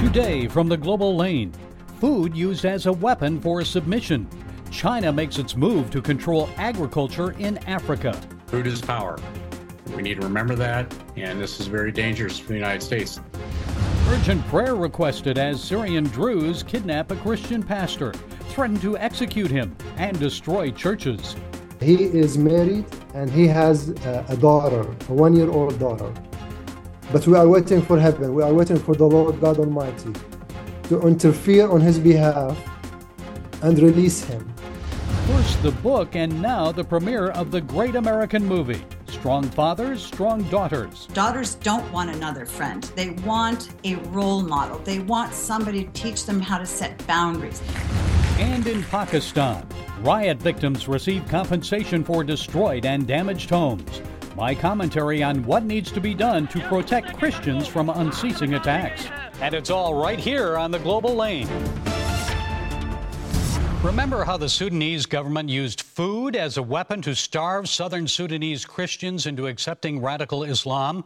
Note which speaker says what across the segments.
Speaker 1: Today from the global lane, food used as a weapon for submission. China makes its move to control agriculture in Africa.
Speaker 2: Food is power. We need to remember that, and this is very dangerous for the United States.
Speaker 1: Urgent prayer requested as Syrian Druze kidnap a Christian pastor, threaten to execute him, and destroy churches.
Speaker 3: He is married and he has uh, a daughter, a one year old daughter. But we are waiting for heaven. We are waiting for the Lord God Almighty to interfere on his behalf and release him.
Speaker 1: First the book, and now the premiere of the great American movie. Strong fathers, strong daughters.
Speaker 4: Daughters don't want another friend. They want a role model. They want somebody to teach them how to set boundaries.
Speaker 1: And in Pakistan, riot victims receive compensation for destroyed and damaged homes. My commentary on what needs to be done to protect Christians from unceasing attacks. And it's all right here on the Global Lane. Remember how the Sudanese government used food as a weapon to starve southern Sudanese Christians into accepting radical Islam?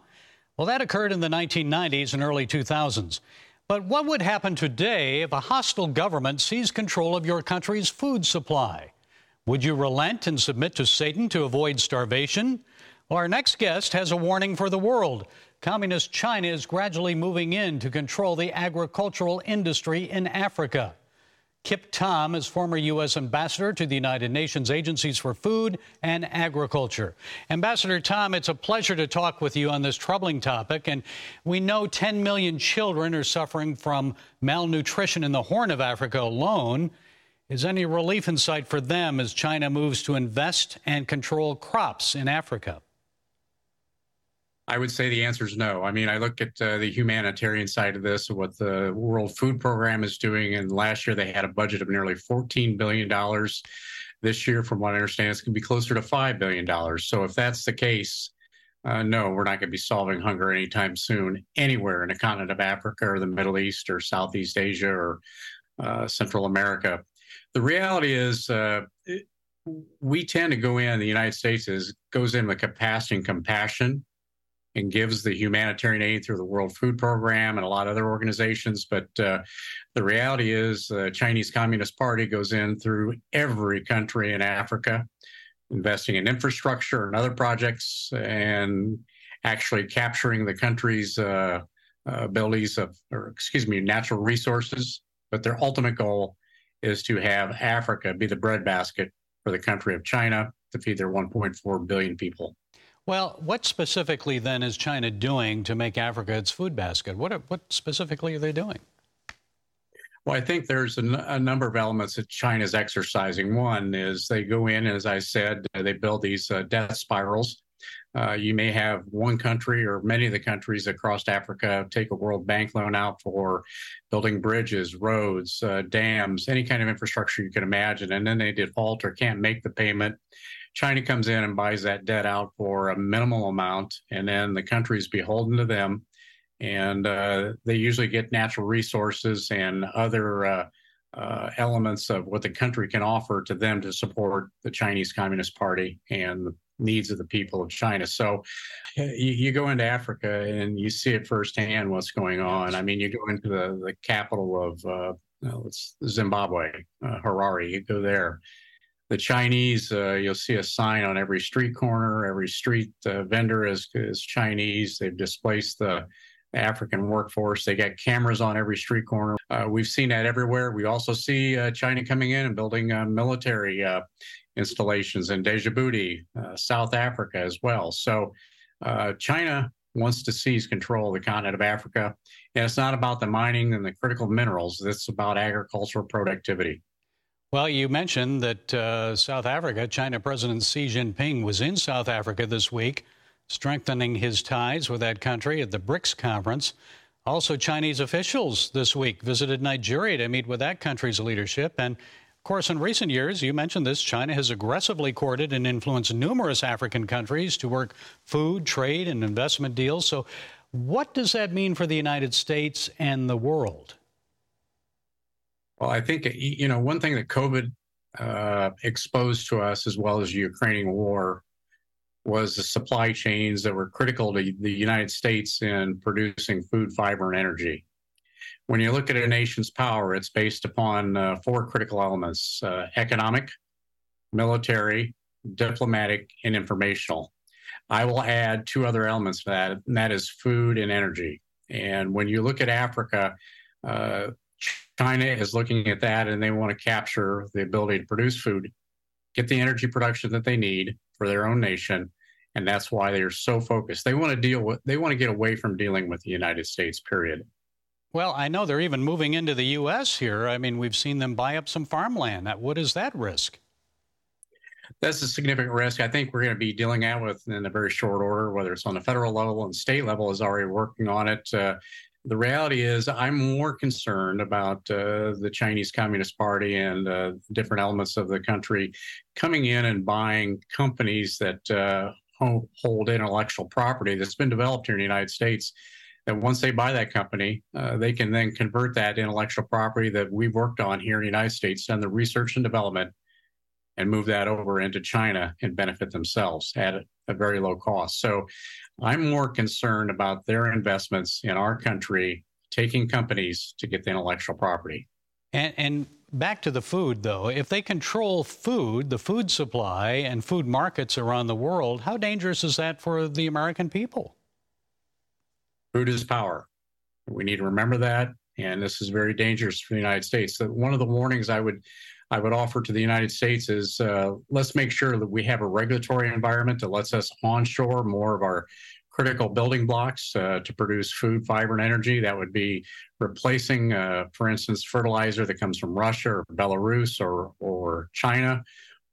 Speaker 1: Well, that occurred in the 1990s and early 2000s. But what would happen today if a hostile government seized control of your country's food supply? Would you relent and submit to Satan to avoid starvation? Well, our next guest has a warning for the world. Communist China is gradually moving in to control the agricultural industry in Africa. Kip Tom is former U.S. ambassador to the United Nations Agencies for Food and Agriculture. Ambassador Tom, it's a pleasure to talk with you on this troubling topic. And we know 10 million children are suffering from malnutrition in the Horn of Africa alone. Is any relief in sight for them as China moves to invest and control crops in Africa?
Speaker 2: I would say the answer is no. I mean, I look at uh, the humanitarian side of this, what the World Food Program is doing, and last year they had a budget of nearly $14 billion. This year, from what I understand, it's going to be closer to $5 billion. So if that's the case, uh, no, we're not going to be solving hunger anytime soon anywhere in the continent of Africa or the Middle East or Southeast Asia or uh, Central America. The reality is, uh, we tend to go in, the United States is, goes in with capacity and compassion and gives the humanitarian aid through the World Food Program and a lot of other organizations. But uh, the reality is, the Chinese Communist Party goes in through every country in Africa, investing in infrastructure and other projects, and actually capturing the country's uh, uh abilities of, or excuse me, natural resources. But their ultimate goal is to have Africa be the breadbasket for the country of China to feed their 1.4 billion people.
Speaker 1: Well, what specifically then is China doing to make Africa its food basket? What, what specifically are they doing?
Speaker 2: Well, I think there's a, n- a number of elements that China's exercising. One is they go in, as I said, they build these uh, death spirals. Uh, you may have one country or many of the countries across Africa take a World Bank loan out for building bridges, roads, uh, dams, any kind of infrastructure you can imagine, and then they default or can't make the payment China comes in and buys that debt out for a minimal amount, and then the country is beholden to them. And uh, they usually get natural resources and other uh, uh, elements of what the country can offer to them to support the Chinese Communist Party and the needs of the people of China. So you, you, go into Africa and you see it firsthand what's going on. I mean, you go into the, the capital of uh, Zimbabwe, uh, Harare, you go there the Chinese, uh, you'll see a sign on every street corner. Every street uh, vendor is, is Chinese. They've displaced the African workforce. They got cameras on every street corner. Uh, we've seen that everywhere. We also see uh, China coming in and building uh, military uh, installations in Djibouti, South Africa as well. So China wants to seize control of the continent of Africa. And it's not about the mining and the critical minerals. It's about agricultural productivity.
Speaker 1: Well, you mentioned that uh, South Africa, China President Xi Jinping was in South Africa this week, strengthening his ties with that country at the BRICS conference. Also, Chinese officials this week visited Nigeria to meet with that country's leadership. And of course, in recent years, you mentioned this, China has aggressively courted and influenced numerous African countries to work food, trade, and investment deals. So, what does that mean for the United States and the world?
Speaker 2: Well, I think you know one thing that COVID uh, exposed to us, as well as the Ukrainian war, was the supply chains that were critical to the United States in producing food, fiber, and energy. When you look at a nation's power, it's based upon uh, four critical elements uh, economic, military, diplomatic, and informational. I will add two other elements to that, and that is food and energy. And when you look at Africa, uh, China is looking at that and they want to capture the ability to produce food, get the energy production that they need for their own nation. And that's why they're so focused. They want to deal with, they want to get away from dealing with the United States, period.
Speaker 1: Well, I know they're even moving into the U.S. here. I mean, we've seen them buy up some farmland. What is that risk?
Speaker 2: That's a significant risk. I think we're going to be dealing out with in a very short order, whether it's on the federal level and state level is already working on it. Uh, the reality is, I'm more concerned about uh, the Chinese Communist Party and uh, different elements of the country coming in and buying companies that uh, hold intellectual property that's been developed here in the United States. That once they buy that company, uh, they can then convert that intellectual property that we've worked on here in the United States, done the research and development, and move that over into China and benefit themselves at a very low cost. So I'm more concerned about their investments in our country taking companies to get the intellectual property.
Speaker 1: And, and, back to the food, though, if they control food, the food supply, and food markets around the world, how dangerous is that for the American people?
Speaker 2: Food is power. We need to remember that. And this is very dangerous for the United States. So one of the warnings I would I would offer to the United States is uh, let's make sure that we have a regulatory environment that lets us onshore more of our critical building blocks uh, to produce food, fiber, and energy. That would be replacing, uh, for instance, fertilizer that comes from Russia or Belarus or, or China,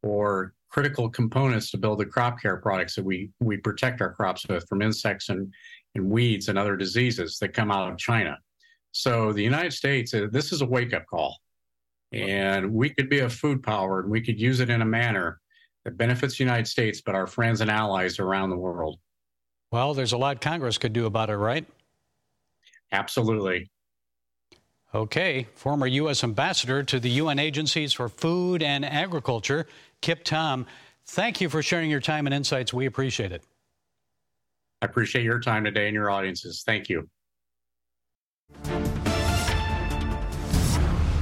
Speaker 2: or critical components to build the crop care products that we, we protect our crops with from insects and, and weeds and other diseases that come out of China. So the United States, uh, this is a wake up call. And we could be a food power and we could use it in a manner that benefits the United States, but our friends and allies around the world.
Speaker 1: Well, there's a lot Congress could do about it, right?
Speaker 2: Absolutely.
Speaker 1: Okay. Former U.S. Ambassador to the UN agencies for food and agriculture, Kip Tom. Thank you for sharing your time and insights. We appreciate it.
Speaker 2: I appreciate your time today and your audiences. Thank you.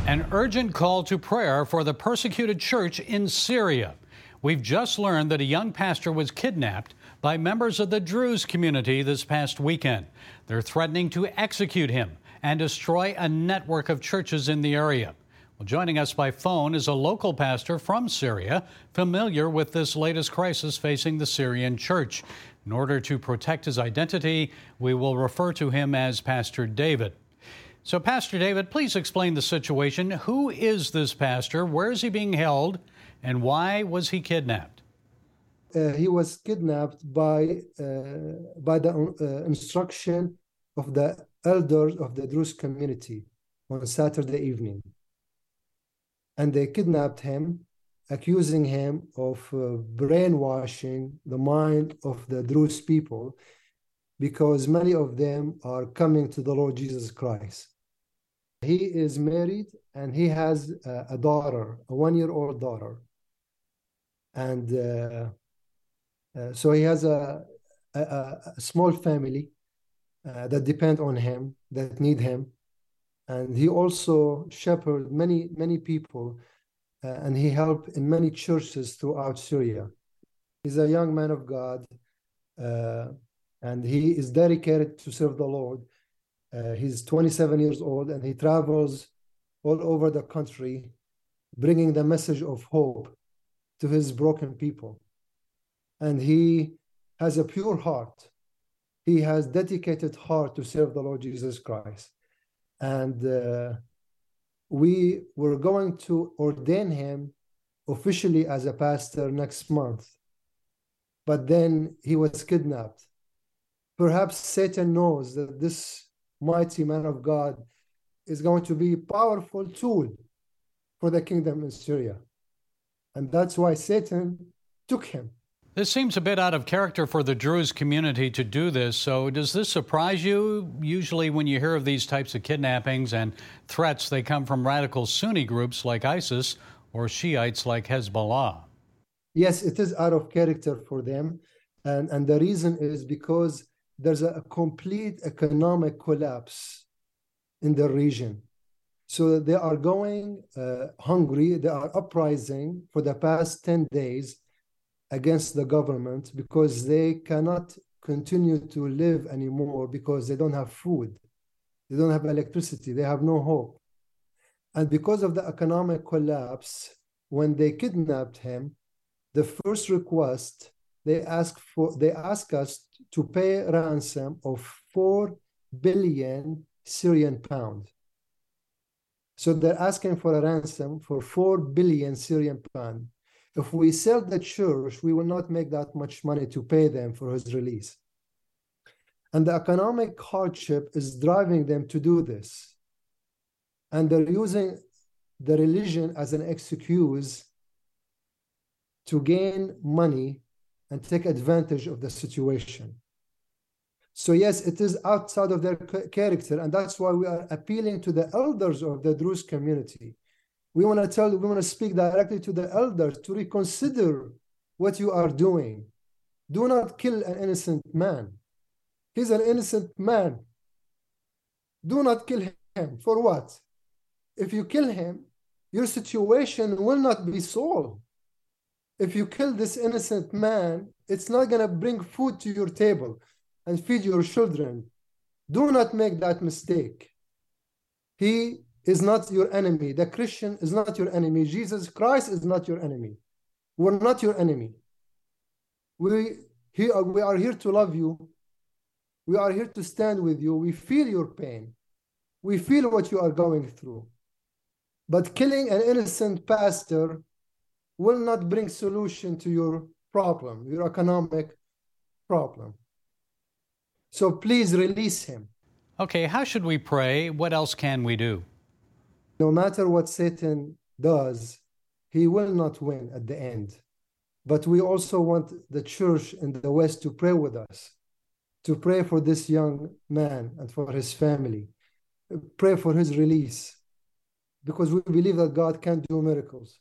Speaker 1: An urgent call to prayer for the persecuted church in Syria. We've just learned that a young pastor was kidnapped by members of the Druze community this past weekend. They're threatening to execute him and destroy a network of churches in the area. Well, joining us by phone is a local pastor from Syria, familiar with this latest crisis facing the Syrian church. In order to protect his identity, we will refer to him as Pastor David. So, Pastor David, please explain the situation. Who is this pastor? Where is he being held? And why was he kidnapped?
Speaker 3: Uh, he was kidnapped by, uh, by the uh, instruction of the elders of the Druze community on Saturday evening. And they kidnapped him, accusing him of uh, brainwashing the mind of the Druze people because many of them are coming to the Lord Jesus Christ. He is married and he has a, daughter, a one year old daughter. And uh, uh, so he has a, a, a small family uh, that depend on him, that need him. And he also shepherd many, many people uh, and he helped in many churches throughout Syria. He's a young man of God uh, and he is dedicated to serve the Lord uh, he's 27 years old and he travels all over the country bringing the message of hope to his broken people. And he has a pure heart. He has dedicated heart to serve the Lord Jesus Christ. And uh, we were going to ordain him officially as a pastor next month. But then he was kidnapped. Perhaps Satan knows that this mighty man of God is going to be a powerful tool for the kingdom in Syria. And that's why Satan took him.
Speaker 1: This seems a bit out of character for the Druze community to do this. So, does this surprise you? Usually, when you hear of these types of kidnappings and threats, they come from radical Sunni groups like ISIS or Shiites like Hezbollah.
Speaker 3: Yes, it is out of character for them. And, and the reason is because there's a complete economic collapse in the region. So they are going uh, hungry, they are uprising for the past 10 days against the government because they cannot continue to live anymore because they don't have food, they don't have electricity, they have no hope. And because of the economic collapse, when they kidnapped him, the first request they ask for they ask us to pay ransom of 4 billion Syrian pound. So they're asking for a ransom for 4 billion Syrian pound. If we sell the church, we will not make that much money to pay them for his release. And the economic hardship is driving them to do this. And they're using the religion as an excuse to gain money and take advantage of the situation. So, yes, it is outside of their character. And that's why we are appealing to the elders of the Druze community. We want to tell, we want to speak directly to the elders to reconsider what you are doing. Do not kill an innocent man. He's an innocent man. Do not kill him. For what? If you kill him, your situation will not be solved. If you kill this innocent man, it's not going to bring food to your table and feed your children. Do not make that mistake. He is not your enemy. The Christian is not your enemy. Jesus Christ is not your enemy. We're not your enemy. We, he, uh, we are here to love you. We are here to stand with you. We feel your pain. We feel what you are going through. But killing an innocent pastor will not bring solution to your problem, your economic problem. So please release him.
Speaker 1: Okay, how should we pray? What else can we do?
Speaker 3: No matter what Satan does, he will not win at the end. But we also want the church in the West to pray with us, to pray for this young man and for his family, pray for his release, because we believe that God can do miracles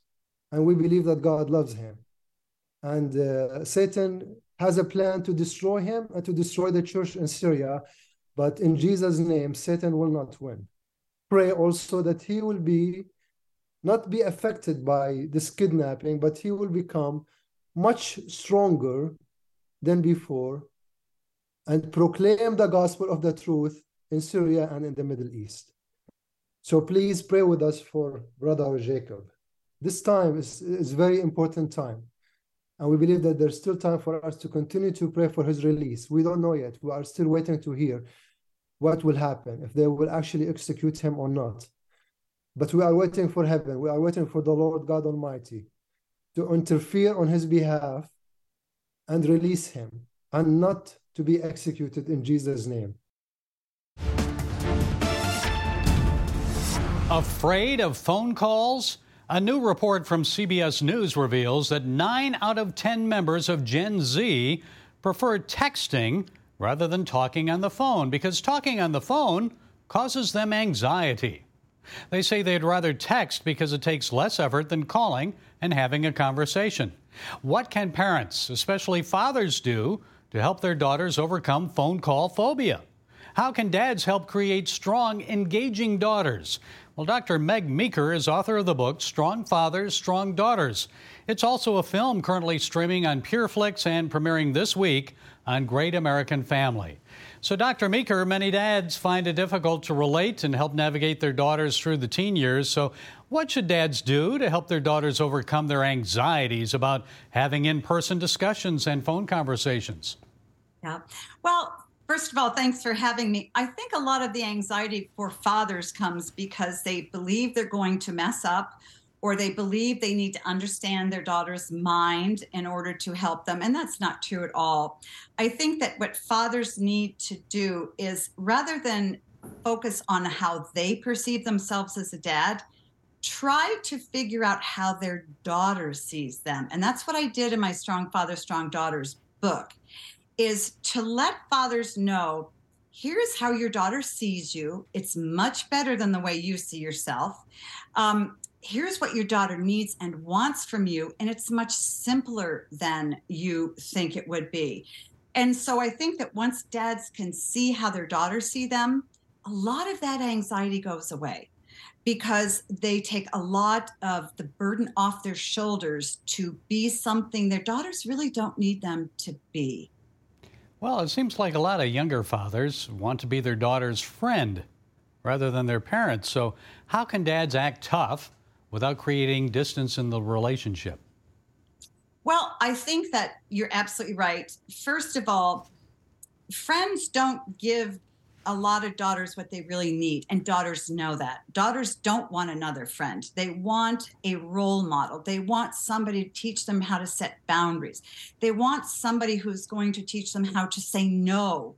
Speaker 3: and we believe that God loves him. And uh, Satan has a plan to destroy him and to destroy the church in Syria, but in Jesus' name, Satan will not win. Pray also that he will be not be affected by this kidnapping, but he will become much stronger than before and proclaim the gospel of the truth in Syria and in the Middle East. So please pray with us for Brother Jacob. This time is, is very important time. And we believe that there's still time for us to continue to pray for his release. We don't know yet. We are still waiting to hear what will happen, if they will actually execute him or not. But we are waiting for heaven. We are waiting for the Lord God Almighty to interfere on his behalf and release him and not to be executed in Jesus' name.
Speaker 1: Afraid of phone calls? A new report from CBS News reveals that 9 out of 10 members of Gen Z prefer texting rather than talking on the phone because talking on the phone causes them anxiety. They say they'd rather text because it takes less effort than calling and having a conversation. What can parents, especially fathers, do to help their daughters overcome phone call phobia? How can dads help create strong, engaging daughters? Well, Dr. Meg Meeker is author of the book Strong Fathers, Strong Daughters. It's also a film currently streaming on PureFlix and premiering this week on Great American Family. So, Dr. Meeker, many dads find it difficult to relate and help navigate their daughters through the teen years. So, what should dads do to help their daughters overcome their anxieties about having in person discussions and phone conversations?
Speaker 4: Yeah. Well, First of all, thanks for having me. I think a lot of the anxiety for fathers comes because they believe they're going to mess up or they believe they need to understand their daughter's mind in order to help them. And that's not true at all. I think that what fathers need to do is rather than focus on how they perceive themselves as a dad, try to figure out how their daughter sees them. And that's what I did in my Strong Father, Strong Daughters book is to let fathers know here's how your daughter sees you. It's much better than the way you see yourself. Um, here's what your daughter needs and wants from you. And it's much simpler than you think it would be. And so I think that once dads can see how their daughters see them, a lot of that anxiety goes away because they take a lot of the burden off their shoulders to be something their daughters really don't need them to be.
Speaker 1: Well, it seems like a lot of younger fathers want to be their daughter's friend rather than their parents. So, how can dads act tough without creating distance in the relationship?
Speaker 4: Well, I think that you're absolutely right. First of all, friends don't give a lot of daughters what they really need, and daughters know that. Daughters don't want another friend. They want a role model. They want somebody to teach them how to set boundaries. They want somebody who's going to teach them how to say no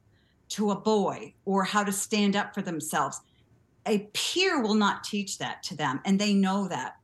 Speaker 4: to a boy or how to stand up for themselves. A peer will not teach that to them, and they know that.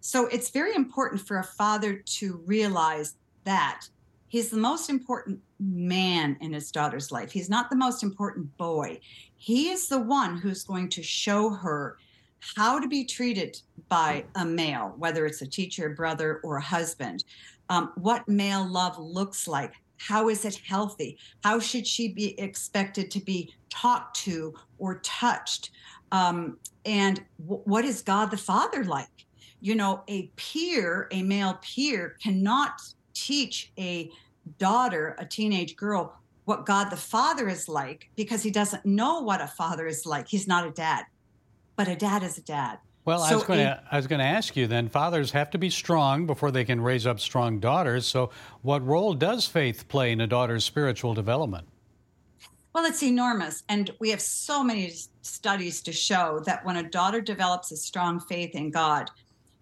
Speaker 4: So it's very important for a father to realize that he's the most important man in his daughter's life. He's not the most important boy. He is the one who's going to show her how to be treated by a male, whether it's a teacher, brother, or a husband, um, what male love looks like. How is it healthy? How should she be expected to be talked to or touched? Um, and w- what is God the Father like? You know, a peer, a male peer, cannot teach a daughter, a teenage girl, what God the Father is like because he doesn't know what a father is like. He's not a dad, but a dad is a dad.
Speaker 1: Well, so I was going to I was going to ask you then. Fathers have to be strong before they can raise up strong daughters. So, what role does faith play in a daughter's spiritual development?
Speaker 4: Well, it's enormous, and we have so many studies to show that when a daughter develops a strong faith in God,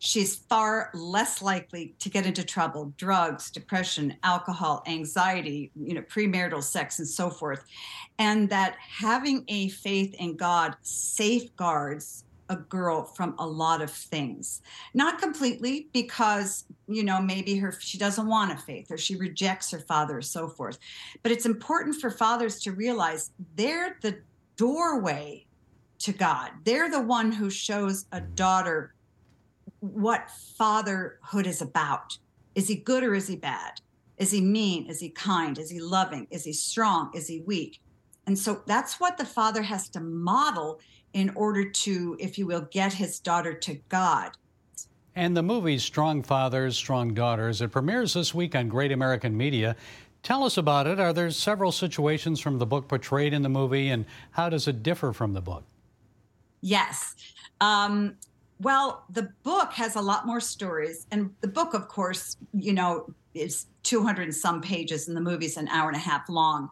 Speaker 4: she's far less likely to get into trouble drugs depression alcohol anxiety you know premarital sex and so forth. And that having a faith in god safeguards a girl from a lot of things. Not completely because you know maybe her she doesn't want a faith or she rejects her father or so forth. But it's important for fathers to realize they're the doorway to god. They're the one who shows a daughter what fatherhood is about. Is he good or is he bad? Is he mean? Is he kind? Is he loving? Is he strong? Is he weak? And so that's what the father has to model in order to, if you will, get his daughter to God.
Speaker 1: And the movie Strong Fathers, Strong Daughters, it premieres this week on Great American Media. Tell us about it. Are there several situations from the book portrayed in the movie, and how does it differ from the book?
Speaker 4: Yes. Um, well, the book has a lot more stories. And the book, of course, you know, is 200 and some pages, and the movie's an hour and a half long.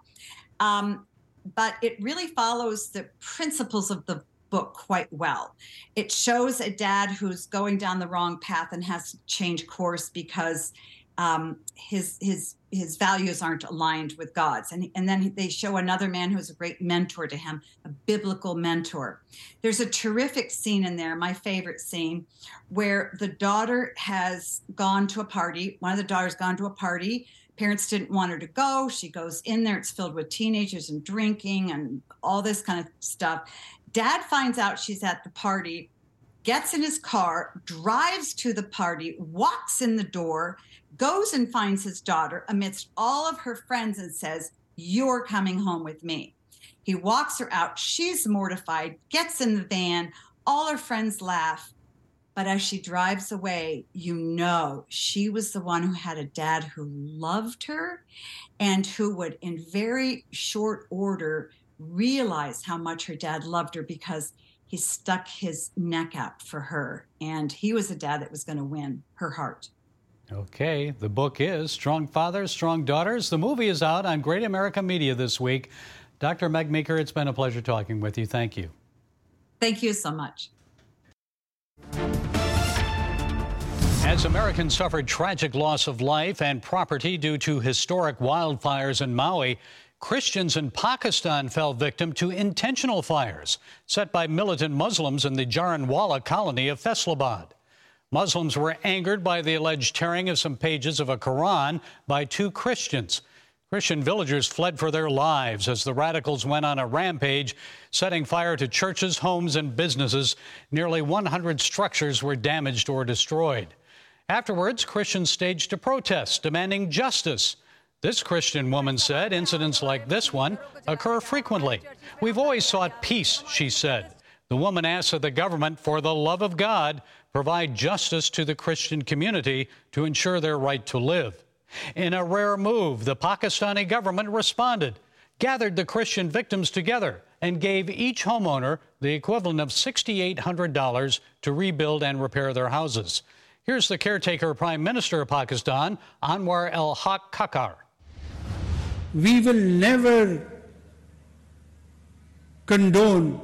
Speaker 4: Um, but it really follows the principles of the book quite well. It shows a dad who's going down the wrong path and has to change course because um, his his his values aren't aligned with God's. And, and then they show another man who's a great mentor to him, a biblical mentor. There's a terrific scene in there, my favorite scene, where the daughter has gone to a party. One of the daughters gone to a party. Parents didn't want her to go. She goes in there. It's filled with teenagers and drinking and all this kind of stuff. Dad finds out she's at the party, gets in his car, drives to the party, walks in the door, goes and finds his daughter amidst all of her friends and says, You're coming home with me. He walks her out. She's mortified, gets in the van. All her friends laugh. But as she drives away, you know she was the one who had a dad who loved her and who would, in very short order, realize how much her dad loved her because he stuck his neck out for her. And he was a dad that was going to win her heart.
Speaker 1: Okay, the book is Strong Fathers, Strong Daughters. The movie is out on Great American Media this week. Dr. Meg Meeker, it's been a pleasure talking with you. Thank you.
Speaker 4: Thank you so much.
Speaker 1: As Americans suffered tragic loss of life and property due to historic wildfires in Maui, Christians in Pakistan fell victim to intentional fires set by militant Muslims in the Jaranwala colony of Faisalabad. Muslims were angered by the alleged tearing of some pages of a Quran by two Christians. Christian villagers fled for their lives as the radicals went on a rampage, setting fire to churches, homes, and businesses. Nearly 100 structures were damaged or destroyed. Afterwards, Christians staged a protest demanding justice. This Christian woman said incidents like this one occur frequently. We've always sought peace, she said. The woman asked that the government, for the love of God, provide justice to the Christian community to ensure their right to live. In a rare move, the Pakistani government responded, gathered the Christian victims together, and gave each homeowner the equivalent of $6,800 to rebuild and repair their houses. Here's the caretaker Prime Minister of Pakistan, Anwar el Haq Kakar
Speaker 5: we will never condone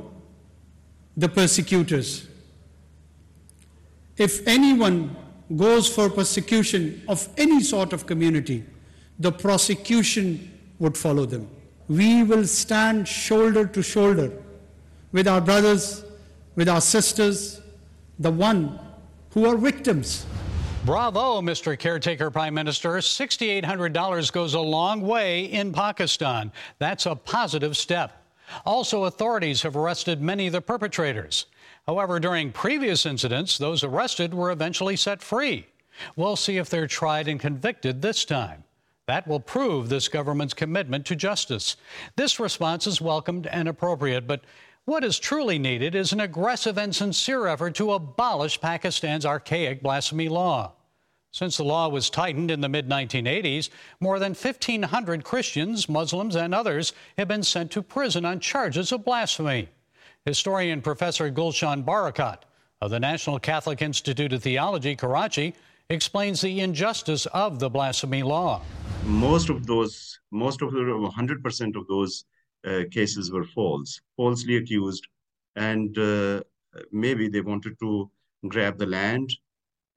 Speaker 5: the persecutors. If anyone goes for persecution of any sort of community, the prosecution would follow them. We will stand shoulder to shoulder with our brothers, with our sisters, the one who are victims.
Speaker 1: Bravo, Mr. Caretaker Prime Minister. $6,800 goes a long way in Pakistan. That's a positive step. Also, authorities have arrested many of the perpetrators. However, during previous incidents, those arrested were eventually set free. We'll see if they're tried and convicted this time. That will prove this government's commitment to justice. This response is welcomed and appropriate, but what is truly needed is an aggressive and sincere effort to abolish Pakistan's archaic blasphemy law. Since the law was tightened in the mid 1980s, more than 1,500 Christians, Muslims, and others have been sent to prison on charges of blasphemy. Historian Professor Gulshan Barakat of the National Catholic Institute of Theology, Karachi, explains the injustice of the blasphemy law.
Speaker 6: Most of those, most of the 100% of those uh, cases were false, falsely accused, and uh, maybe they wanted to grab the land.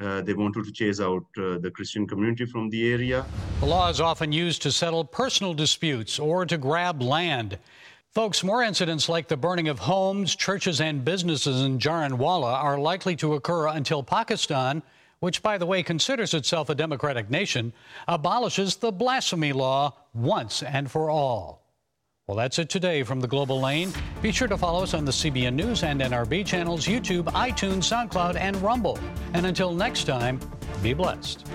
Speaker 6: Uh, they wanted to chase out uh, the Christian community from the area.
Speaker 1: The law is often used to settle personal disputes or to grab land. Folks, more incidents like the burning of homes, churches, and businesses in Jaranwala are likely to occur until Pakistan, which, by the way, considers itself a democratic nation, abolishes the blasphemy law once and for all. Well, that's it today from the Global Lane. Be sure to follow us on the CBN News and NRB channels, YouTube, iTunes, SoundCloud, and Rumble. And until next time, be blessed.